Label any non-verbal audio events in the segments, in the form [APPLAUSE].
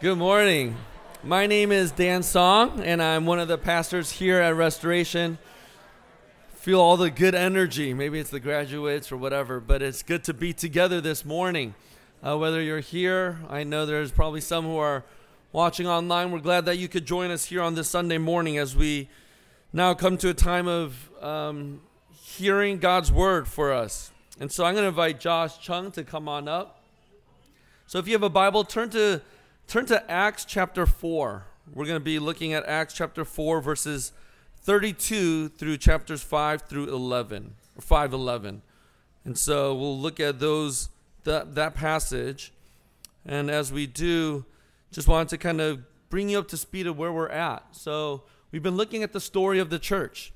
Good morning. My name is Dan Song, and I'm one of the pastors here at Restoration. Feel all the good energy. Maybe it's the graduates or whatever, but it's good to be together this morning. Uh, whether you're here, I know there's probably some who are watching online. We're glad that you could join us here on this Sunday morning as we now come to a time of um, hearing God's word for us. And so I'm going to invite Josh Chung to come on up. So if you have a Bible, turn to Turn to Acts chapter 4. We're going to be looking at Acts chapter 4, verses 32 through chapters 5 through 11, or 5 11. And so we'll look at those that, that passage. And as we do, just wanted to kind of bring you up to speed of where we're at. So we've been looking at the story of the church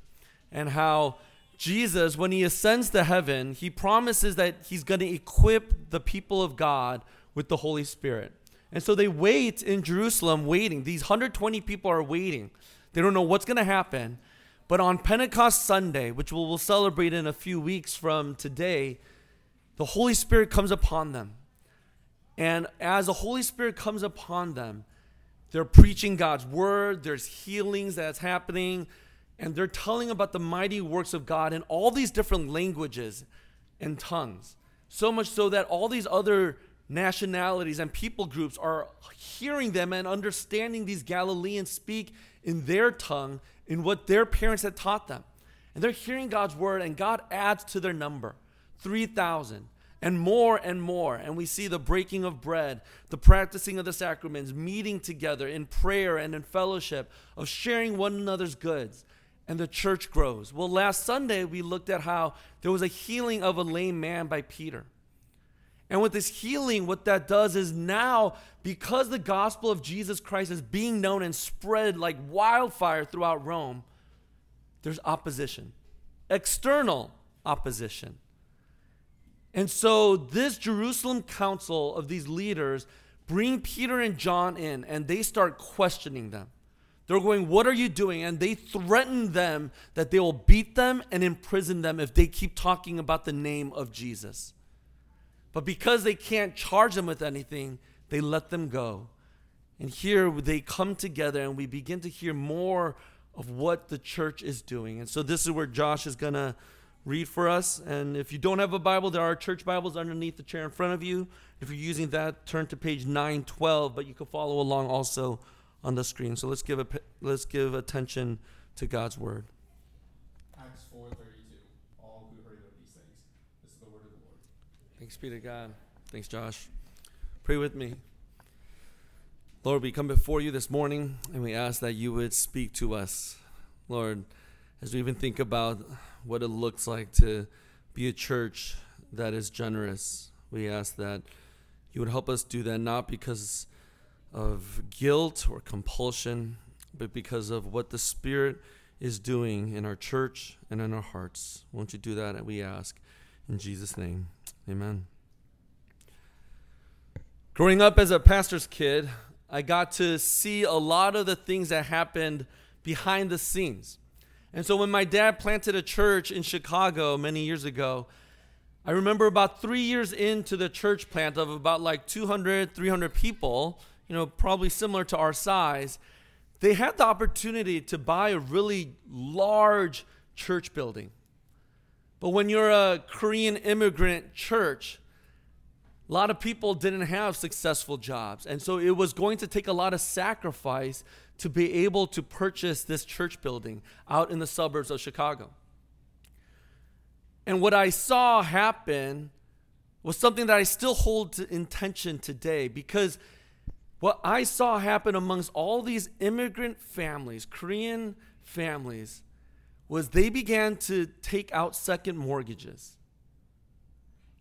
and how Jesus, when he ascends to heaven, he promises that he's going to equip the people of God with the Holy Spirit. And so they wait in Jerusalem, waiting. These 120 people are waiting. They don't know what's going to happen. But on Pentecost Sunday, which we'll, we'll celebrate in a few weeks from today, the Holy Spirit comes upon them. And as the Holy Spirit comes upon them, they're preaching God's word, there's healings that's happening, and they're telling about the mighty works of God in all these different languages and tongues. So much so that all these other nationalities and people groups are hearing them and understanding these Galileans speak in their tongue, in what their parents had taught them. And they're hearing God's word, and God adds to their number 3,000 and more and more. And we see the breaking of bread, the practicing of the sacraments, meeting together in prayer and in fellowship, of sharing one another's goods. And the church grows. Well, last Sunday we looked at how there was a healing of a lame man by Peter. And with this healing, what that does is now, because the gospel of Jesus Christ is being known and spread like wildfire throughout Rome, there's opposition, external opposition. And so, this Jerusalem council of these leaders bring Peter and John in, and they start questioning them. They're going, What are you doing? And they threaten them that they will beat them and imprison them if they keep talking about the name of Jesus. But because they can't charge them with anything, they let them go. And here they come together and we begin to hear more of what the church is doing. And so this is where Josh is going to read for us. And if you don't have a Bible, there are church Bibles underneath the chair in front of you. If you're using that, turn to page 912, but you can follow along also on the screen. So let's give a, let's give attention to God's word. Thanks be to God. Thanks, Josh. Pray with me. Lord, we come before you this morning and we ask that you would speak to us. Lord, as we even think about what it looks like to be a church that is generous, we ask that you would help us do that not because of guilt or compulsion, but because of what the Spirit is doing in our church and in our hearts. Won't you do that? We ask in Jesus' name. Amen. Growing up as a pastor's kid, I got to see a lot of the things that happened behind the scenes. And so when my dad planted a church in Chicago many years ago, I remember about three years into the church plant of about like 200, 300 people, you know, probably similar to our size, they had the opportunity to buy a really large church building. But when you're a Korean immigrant church, a lot of people didn't have successful jobs. And so it was going to take a lot of sacrifice to be able to purchase this church building out in the suburbs of Chicago. And what I saw happen was something that I still hold in tension today because what I saw happen amongst all these immigrant families, Korean families, was they began to take out second mortgages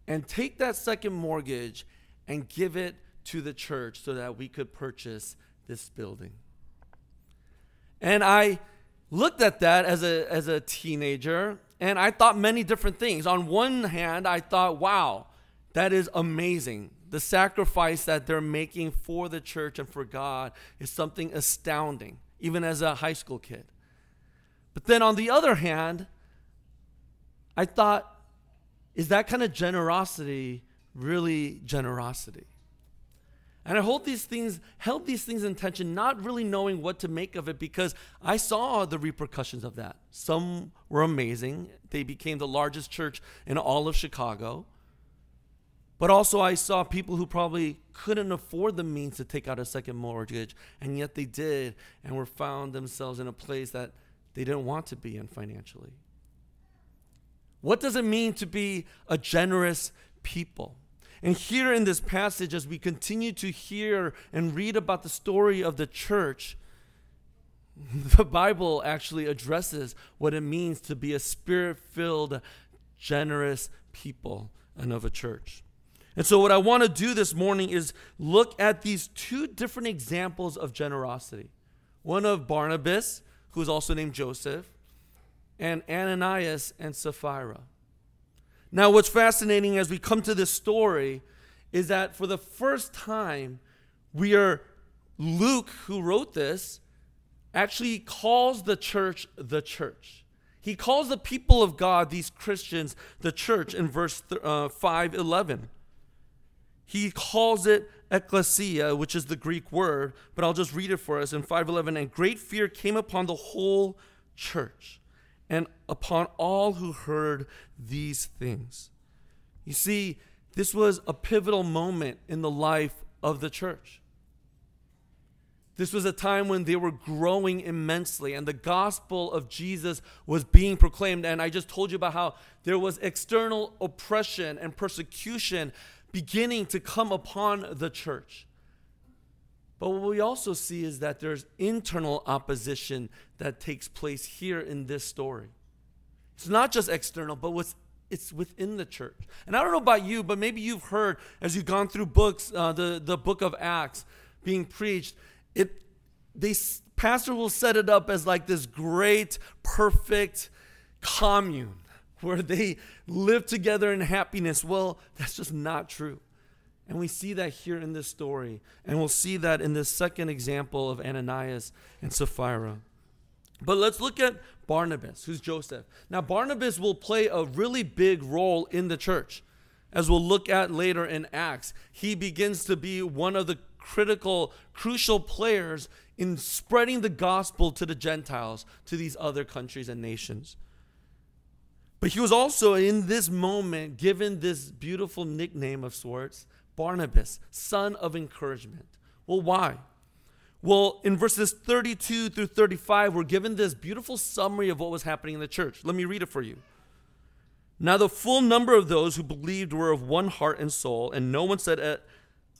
and take that second mortgage and give it to the church so that we could purchase this building. And I looked at that as a, as a teenager and I thought many different things. On one hand, I thought, wow, that is amazing. The sacrifice that they're making for the church and for God is something astounding, even as a high school kid. But then on the other hand, I thought, is that kind of generosity really generosity? And I hold these things, held these things in tension, not really knowing what to make of it because I saw the repercussions of that. Some were amazing. They became the largest church in all of Chicago. But also, I saw people who probably couldn't afford the means to take out a second mortgage, and yet they did and were found themselves in a place that they didn't want to be in financially. What does it mean to be a generous people? And here in this passage, as we continue to hear and read about the story of the church, [LAUGHS] the Bible actually addresses what it means to be a spirit filled, generous people and of a church. And so, what I want to do this morning is look at these two different examples of generosity one of Barnabas, who is also named Joseph, and Ananias and Sapphira. Now, what's fascinating as we come to this story is that for the first time, we are, Luke, who wrote this, actually calls the church the church. He calls the people of God, these Christians, the church in verse uh, 5 11. He calls it ecclesia, which is the Greek word, but I'll just read it for us in 511. And great fear came upon the whole church and upon all who heard these things. You see, this was a pivotal moment in the life of the church. This was a time when they were growing immensely and the gospel of Jesus was being proclaimed. And I just told you about how there was external oppression and persecution beginning to come upon the church. But what we also see is that there's internal opposition that takes place here in this story. It's not just external, but what's it's within the church. And I don't know about you, but maybe you've heard as you've gone through books, uh, the the book of Acts being preached. It they pastor will set it up as like this great, perfect commune where they live together in happiness. Well, that's just not true. And we see that here in this story. And we'll see that in this second example of Ananias and Sapphira. But let's look at Barnabas, who's Joseph. Now, Barnabas will play a really big role in the church. As we'll look at later in Acts, he begins to be one of the critical, crucial players in spreading the gospel to the Gentiles, to these other countries and nations. But he was also in this moment given this beautiful nickname of sorts, Barnabas, son of encouragement. Well, why? Well, in verses 32 through 35, we're given this beautiful summary of what was happening in the church. Let me read it for you. Now, the full number of those who believed were of one heart and soul, and no one said,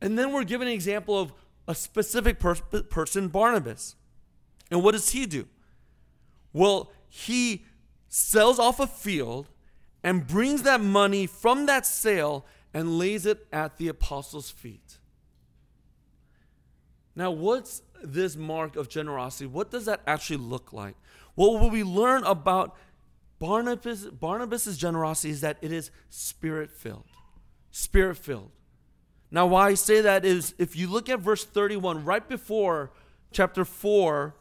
And then we're given an example of a specific per- person, Barnabas. And what does he do? Well, he sells off a field and brings that money from that sale and lays it at the apostles' feet. Now, what's this mark of generosity? What does that actually look like? Well, what we learn about Barnabas, Barnabas' generosity is that it is spirit filled. Spirit filled. Now, why I say that is if you look at verse 31, right before chapter 4,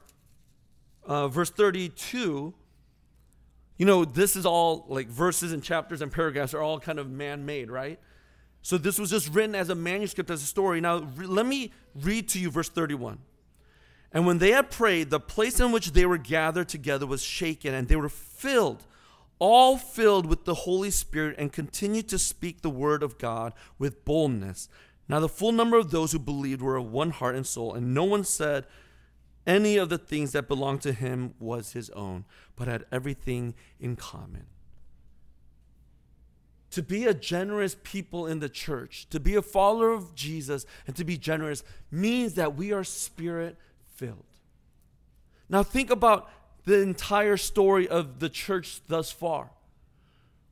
uh, verse 32, you know, this is all like verses and chapters and paragraphs are all kind of man made, right? So this was just written as a manuscript, as a story. Now, re- let me read to you verse 31. And when they had prayed, the place in which they were gathered together was shaken, and they were filled, all filled with the Holy Spirit, and continued to speak the word of God with boldness. Now, the full number of those who believed were of one heart and soul, and no one said, any of the things that belonged to him was his own, but had everything in common. To be a generous people in the church, to be a follower of Jesus, and to be generous means that we are spirit filled. Now, think about the entire story of the church thus far.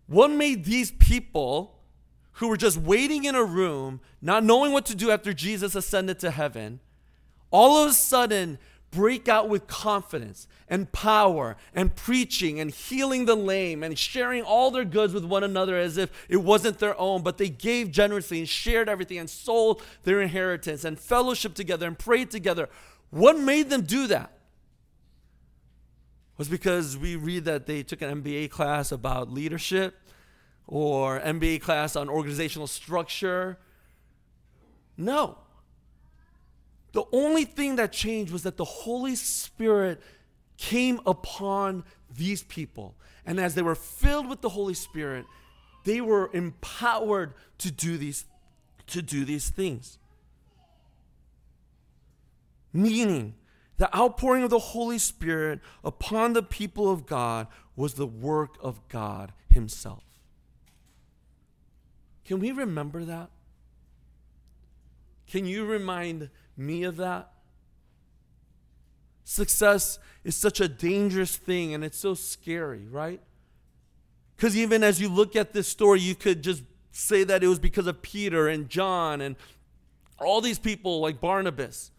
What made these people who were just waiting in a room, not knowing what to do after Jesus ascended to heaven, all of a sudden break out with confidence and power and preaching and healing the lame and sharing all their goods with one another as if it wasn't their own, but they gave generously and shared everything and sold their inheritance and fellowship together and prayed together. What made them do that? Was because we read that they took an MBA class about leadership or MBA class on organizational structure. No. The only thing that changed was that the Holy Spirit came upon these people. And as they were filled with the Holy Spirit, they were empowered to do these to do these things. Meaning, the outpouring of the Holy Spirit upon the people of God was the work of God himself. Can we remember that? Can you remind me of that? Success is such a dangerous thing and it's so scary, right? Because even as you look at this story, you could just say that it was because of Peter and John and all these people like Barnabas.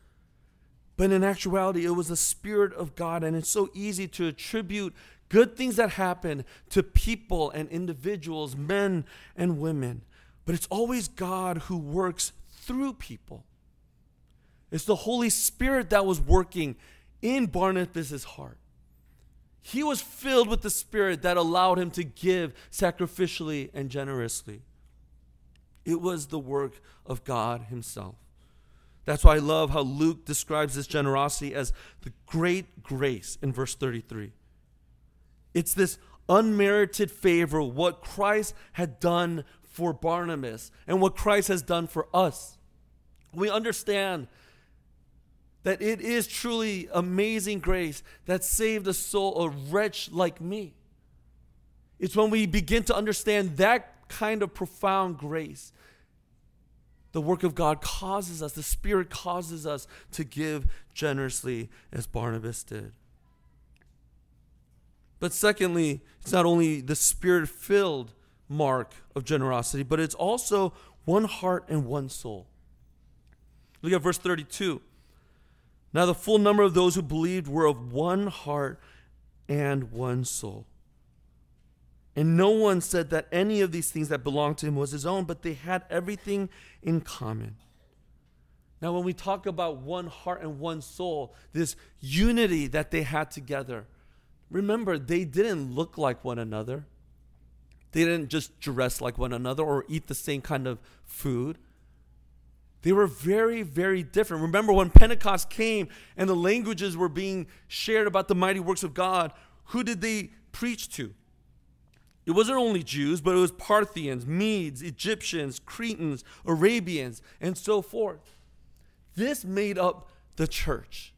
But in actuality, it was the Spirit of God, and it's so easy to attribute good things that happen to people and individuals, men and women. But it's always God who works through people. It's the Holy Spirit that was working in Barnabas' heart. He was filled with the Spirit that allowed him to give sacrificially and generously. It was the work of God Himself. That's why I love how Luke describes this generosity as the great grace in verse 33. It's this unmerited favor, what Christ had done for Barnabas and what Christ has done for us. We understand that it is truly amazing grace that saved a soul, a wretch like me. It's when we begin to understand that kind of profound grace. The work of God causes us, the Spirit causes us to give generously as Barnabas did. But secondly, it's not only the Spirit filled mark of generosity, but it's also one heart and one soul. Look at verse 32. Now, the full number of those who believed were of one heart and one soul. And no one said that any of these things that belonged to him was his own, but they had everything in common. Now, when we talk about one heart and one soul, this unity that they had together, remember, they didn't look like one another. They didn't just dress like one another or eat the same kind of food. They were very, very different. Remember when Pentecost came and the languages were being shared about the mighty works of God, who did they preach to? It wasn't only Jews, but it was Parthians, Medes, Egyptians, Cretans, Arabians, and so forth. This made up the church.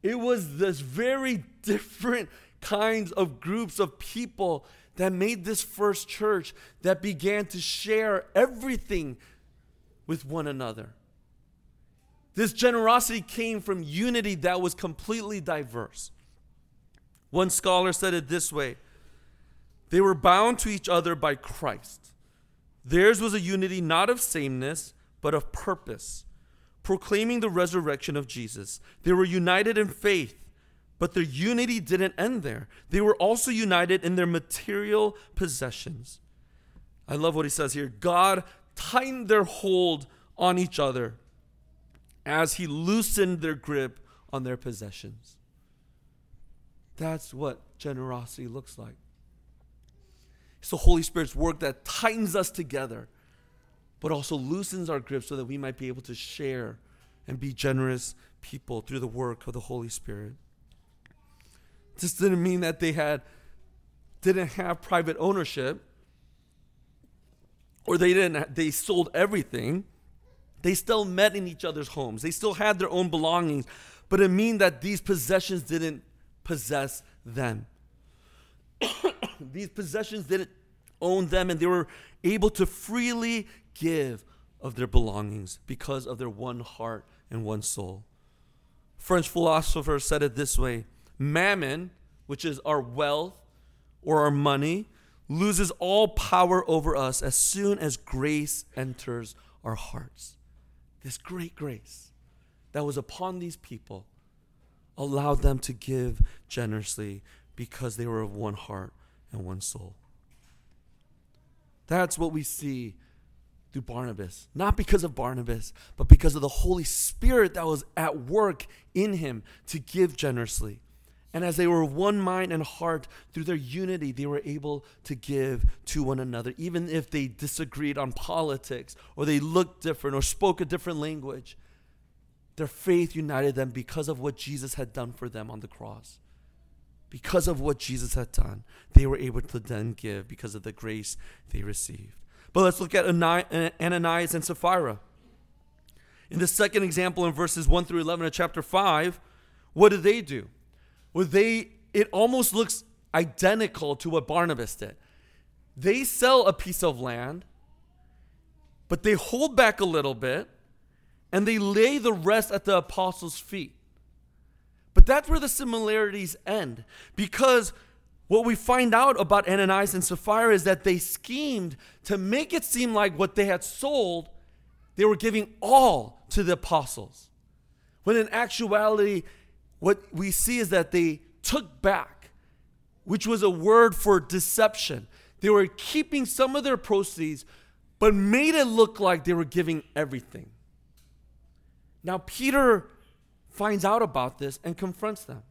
It was this very different kinds of groups of people that made this first church that began to share everything with one another. This generosity came from unity that was completely diverse. One scholar said it this way they were bound to each other by Christ. Theirs was a unity not of sameness, but of purpose, proclaiming the resurrection of Jesus. They were united in faith, but their unity didn't end there. They were also united in their material possessions. I love what he says here God tightened their hold on each other as he loosened their grip on their possessions. That's what generosity looks like. It's the Holy Spirit's work that tightens us together, but also loosens our grip so that we might be able to share and be generous people through the work of the Holy Spirit. This didn't mean that they had didn't have private ownership or they didn't they sold everything. They still met in each other's homes. They still had their own belongings, but it mean that these possessions didn't possess them. [COUGHS] these possessions didn't own them, and they were able to freely give of their belongings because of their one heart and one soul. French philosopher said it this way Mammon, which is our wealth or our money, loses all power over us as soon as grace enters our hearts. This great grace that was upon these people allowed them to give generously because they were of one heart and one soul. That's what we see through Barnabas. Not because of Barnabas, but because of the Holy Spirit that was at work in him to give generously. And as they were one mind and heart, through their unity, they were able to give to one another, even if they disagreed on politics or they looked different or spoke a different language. Their faith united them because of what Jesus had done for them on the cross. Because of what Jesus had done, they were able to then give because of the grace they received. But let's look at Ananias and Sapphira. In the second example, in verses 1 through 11 of chapter 5, what did they do? Well, they, it almost looks identical to what Barnabas did. They sell a piece of land, but they hold back a little bit and they lay the rest at the apostles' feet. But that's where the similarities end because what we find out about Ananias and Sapphira is that they schemed to make it seem like what they had sold, they were giving all to the apostles. When in actuality, what we see is that they took back, which was a word for deception. They were keeping some of their proceeds, but made it look like they were giving everything. Now, Peter finds out about this and confronts them.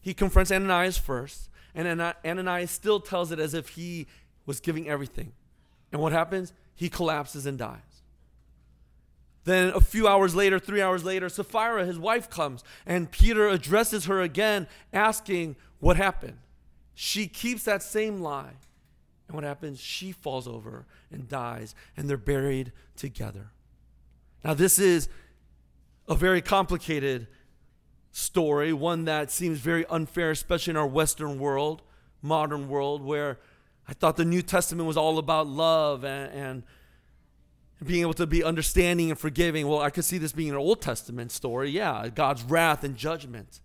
He confronts Ananias first, and Ananias still tells it as if he was giving everything. And what happens? He collapses and dies. Then a few hours later, three hours later, Sapphira, his wife, comes, and Peter addresses her again, asking what happened. She keeps that same lie. And what happens? She falls over and dies, and they're buried together. Now, this is a very complicated story, one that seems very unfair, especially in our Western world, modern world, where I thought the New Testament was all about love and, and being able to be understanding and forgiving. Well, I could see this being an Old Testament story. Yeah, God's wrath and judgment.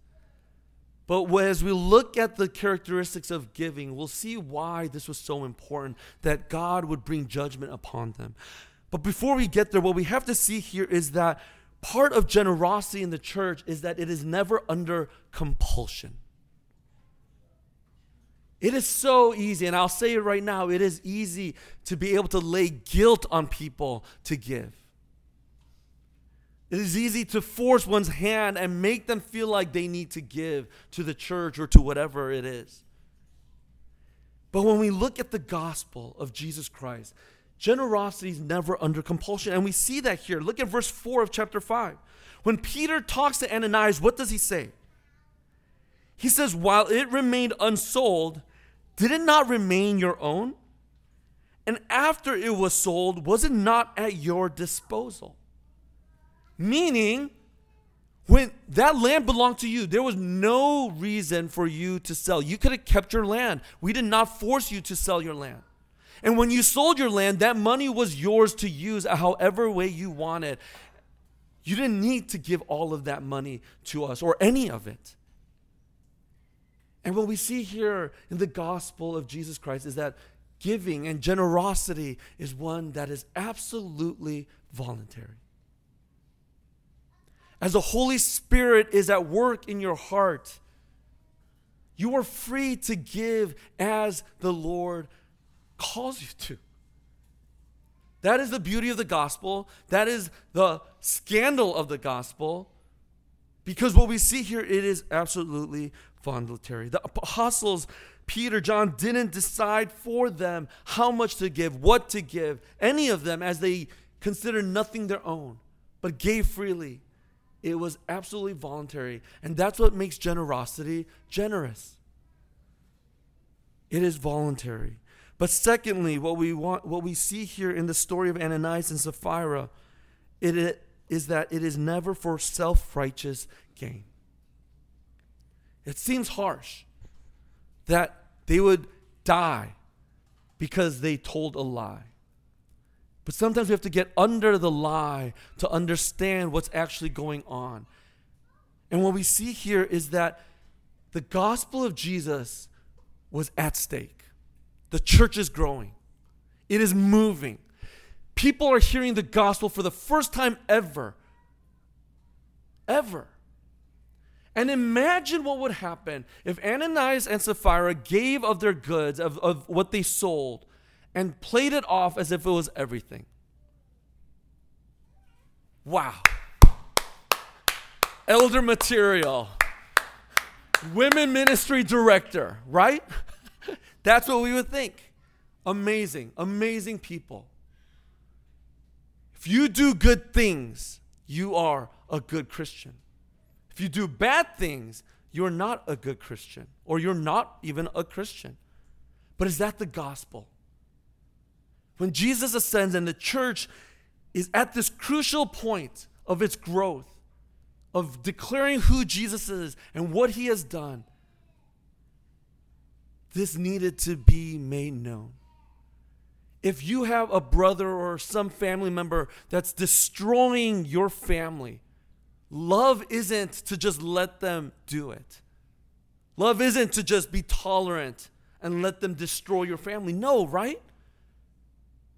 But as we look at the characteristics of giving, we'll see why this was so important that God would bring judgment upon them. But before we get there, what we have to see here is that part of generosity in the church is that it is never under compulsion. It is so easy, and I'll say it right now it is easy to be able to lay guilt on people to give. It is easy to force one's hand and make them feel like they need to give to the church or to whatever it is. But when we look at the gospel of Jesus Christ, Generosity is never under compulsion. And we see that here. Look at verse 4 of chapter 5. When Peter talks to Ananias, what does he say? He says, While it remained unsold, did it not remain your own? And after it was sold, was it not at your disposal? Meaning, when that land belonged to you, there was no reason for you to sell. You could have kept your land. We did not force you to sell your land. And when you sold your land, that money was yours to use however way you wanted. You didn't need to give all of that money to us or any of it. And what we see here in the gospel of Jesus Christ is that giving and generosity is one that is absolutely voluntary. As the Holy Spirit is at work in your heart, you are free to give as the Lord calls you to. That is the beauty of the gospel. That is the scandal of the gospel. Because what we see here, it is absolutely voluntary. The apostles, Peter, John, didn't decide for them how much to give, what to give, any of them, as they considered nothing their own, but gave freely. It was absolutely voluntary. And that's what makes generosity generous. It is voluntary. But secondly, what we want, what we see here in the story of Ananias and Sapphira, it is that it is never for self-righteous gain. It seems harsh that they would die because they told a lie. But sometimes we have to get under the lie to understand what's actually going on. And what we see here is that the gospel of Jesus was at stake. The church is growing, it is moving. People are hearing the gospel for the first time ever. Ever. And imagine what would happen if Ananias and Sapphira gave of their goods, of, of what they sold, and played it off as if it was everything. Wow. Elder material. Women ministry director, right? [LAUGHS] That's what we would think. Amazing, amazing people. If you do good things, you are a good Christian. If you do bad things, you're not a good Christian, or you're not even a Christian. But is that the gospel? When Jesus ascends and the church is at this crucial point of its growth, of declaring who Jesus is and what he has done, this needed to be made known. If you have a brother or some family member that's destroying your family, Love isn't to just let them do it. Love isn't to just be tolerant and let them destroy your family. No, right?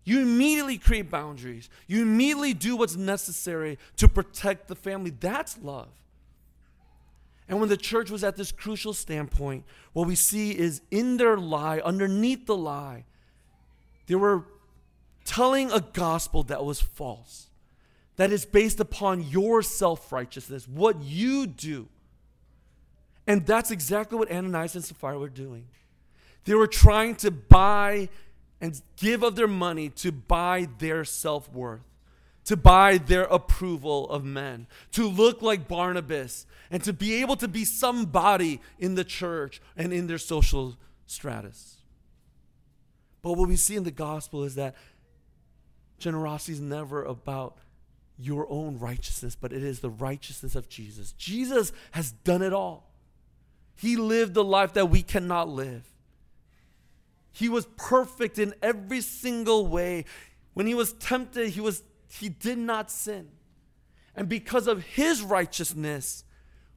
You immediately create boundaries. You immediately do what's necessary to protect the family. That's love. And when the church was at this crucial standpoint, what we see is in their lie, underneath the lie, they were telling a gospel that was false that is based upon your self righteousness, what you do. And that's exactly what Ananias and Sapphira were doing. They were trying to buy and give of their money to buy their self worth, to buy their approval of men, to look like Barnabas, and to be able to be somebody in the church and in their social stratus. But what we see in the gospel is that generosity is never about your own righteousness, but it is the righteousness of Jesus. Jesus has done it all. He lived the life that we cannot live. He was perfect in every single way. When he was tempted, he was he did not sin. And because of his righteousness,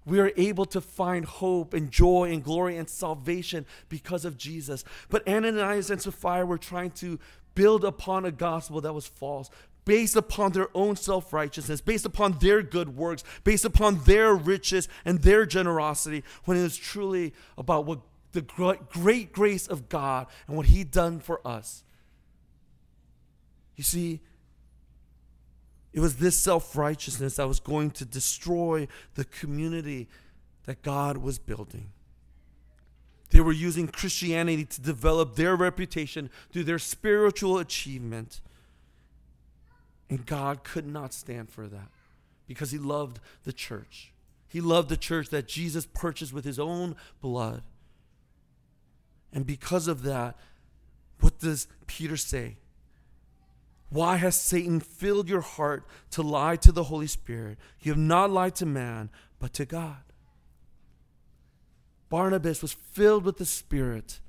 we are able to find hope and joy and glory and salvation because of Jesus. But Ananias and Sapphira were trying to build upon a gospel that was false, based upon their own self righteousness, based upon their good works, based upon their riches and their generosity, when it is truly about what the great grace of God and what He done for us. You see, it was this self righteousness that was going to destroy the community that God was building. They were using Christianity to develop their reputation through their spiritual achievement. And God could not stand for that because he loved the church. He loved the church that Jesus purchased with his own blood. And because of that, what does Peter say? Why has Satan filled your heart to lie to the Holy Spirit? You have not lied to man, but to God. Barnabas was filled with the Spirit.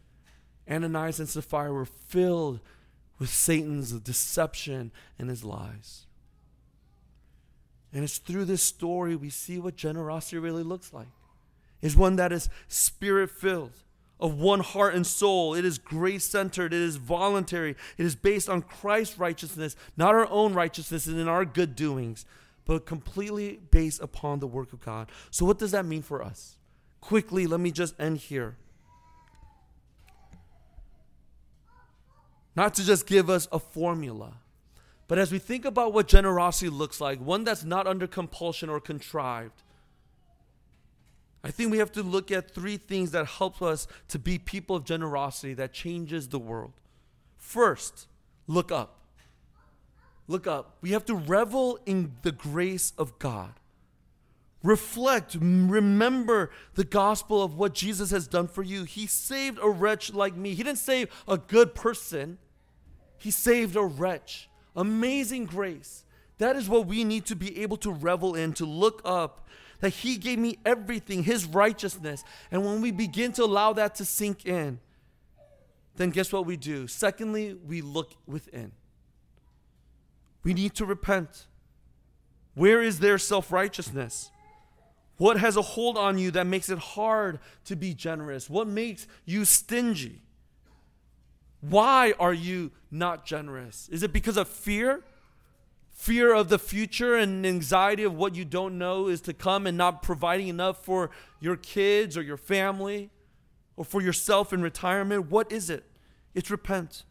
Ananias and Sapphira were filled with Satan's deception and his lies. And it's through this story we see what generosity really looks like. Is one that is spirit filled, of one heart and soul. It is grace centered, it is voluntary, it is based on Christ's righteousness, not our own righteousness and in our good doings, but completely based upon the work of God. So, what does that mean for us? Quickly, let me just end here. Not to just give us a formula, but as we think about what generosity looks like, one that's not under compulsion or contrived, I think we have to look at three things that help us to be people of generosity that changes the world. First, look up. Look up. We have to revel in the grace of God. Reflect, remember the gospel of what Jesus has done for you. He saved a wretch like me. He didn't save a good person, He saved a wretch. Amazing grace. That is what we need to be able to revel in, to look up that He gave me everything, His righteousness. And when we begin to allow that to sink in, then guess what we do? Secondly, we look within. We need to repent. Where is their self righteousness? What has a hold on you that makes it hard to be generous? What makes you stingy? Why are you not generous? Is it because of fear? Fear of the future and anxiety of what you don't know is to come and not providing enough for your kids or your family or for yourself in retirement? What is it? It's repent.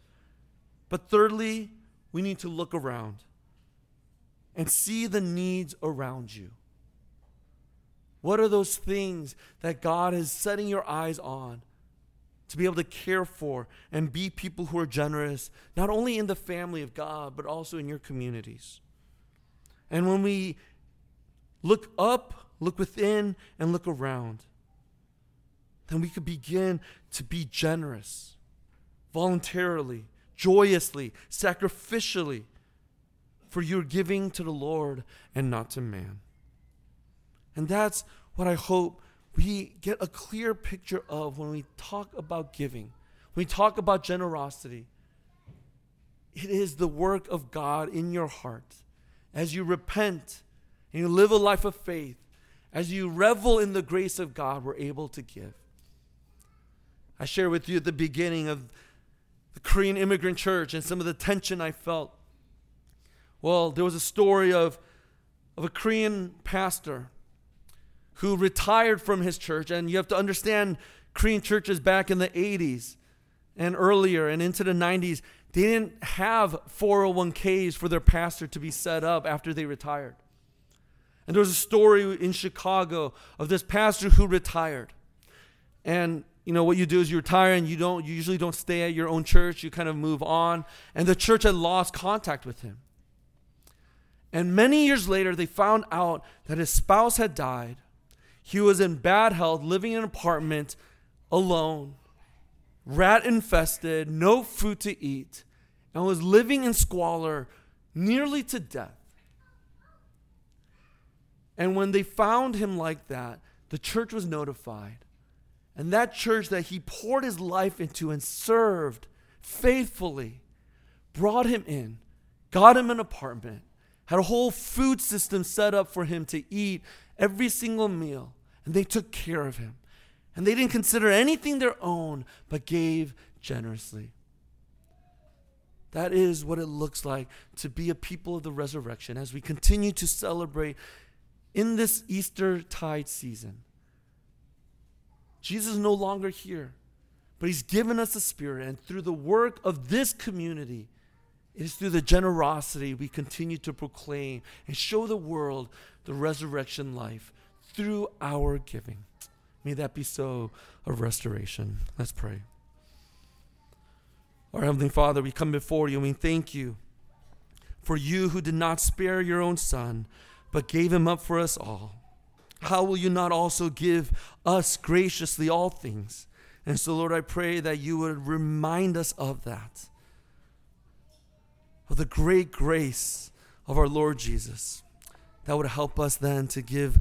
But thirdly, we need to look around and see the needs around you. What are those things that God is setting your eyes on to be able to care for and be people who are generous, not only in the family of God, but also in your communities. And when we look up, look within, and look around, then we could begin to be generous voluntarily, joyously, sacrificially, for your giving to the Lord and not to man. And that's what I hope we get a clear picture of when we talk about giving, when we talk about generosity. It is the work of God in your heart. As you repent and you live a life of faith, as you revel in the grace of God, we're able to give. I shared with you at the beginning of the Korean immigrant church and some of the tension I felt. Well, there was a story of, of a Korean pastor who retired from his church. And you have to understand, Korean churches back in the 80s and earlier and into the 90s, they didn't have 401ks for their pastor to be set up after they retired. And there was a story in Chicago of this pastor who retired. And you know what you do is you retire and you don't you usually don't stay at your own church, you kind of move on. And the church had lost contact with him. And many years later, they found out that his spouse had died he was in bad health, living in an apartment alone, rat infested, no food to eat, and was living in squalor nearly to death. And when they found him like that, the church was notified. And that church that he poured his life into and served faithfully brought him in, got him an apartment, had a whole food system set up for him to eat every single meal and they took care of him. And they didn't consider anything their own, but gave generously. That is what it looks like to be a people of the resurrection as we continue to celebrate in this Easter tide season. Jesus is no longer here, but he's given us the Spirit, and through the work of this community, it is through the generosity we continue to proclaim and show the world the resurrection life through our giving. May that be so of restoration. Let's pray. Our Heavenly Father, we come before you and we thank you for you who did not spare your own Son, but gave him up for us all. How will you not also give us graciously all things? And so, Lord, I pray that you would remind us of that, of the great grace of our Lord Jesus, that would help us then to give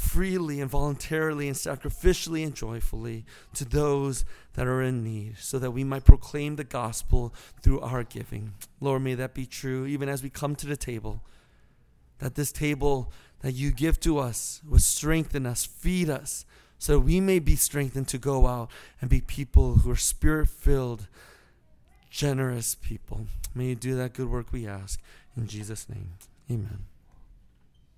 freely and voluntarily and sacrificially and joyfully to those that are in need, so that we might proclaim the gospel through our giving. Lord, may that be true even as we come to the table. That this table that you give to us will strengthen us, feed us, so that we may be strengthened to go out and be people who are spirit filled, generous people. May you do that good work, we ask. In Jesus' name, amen.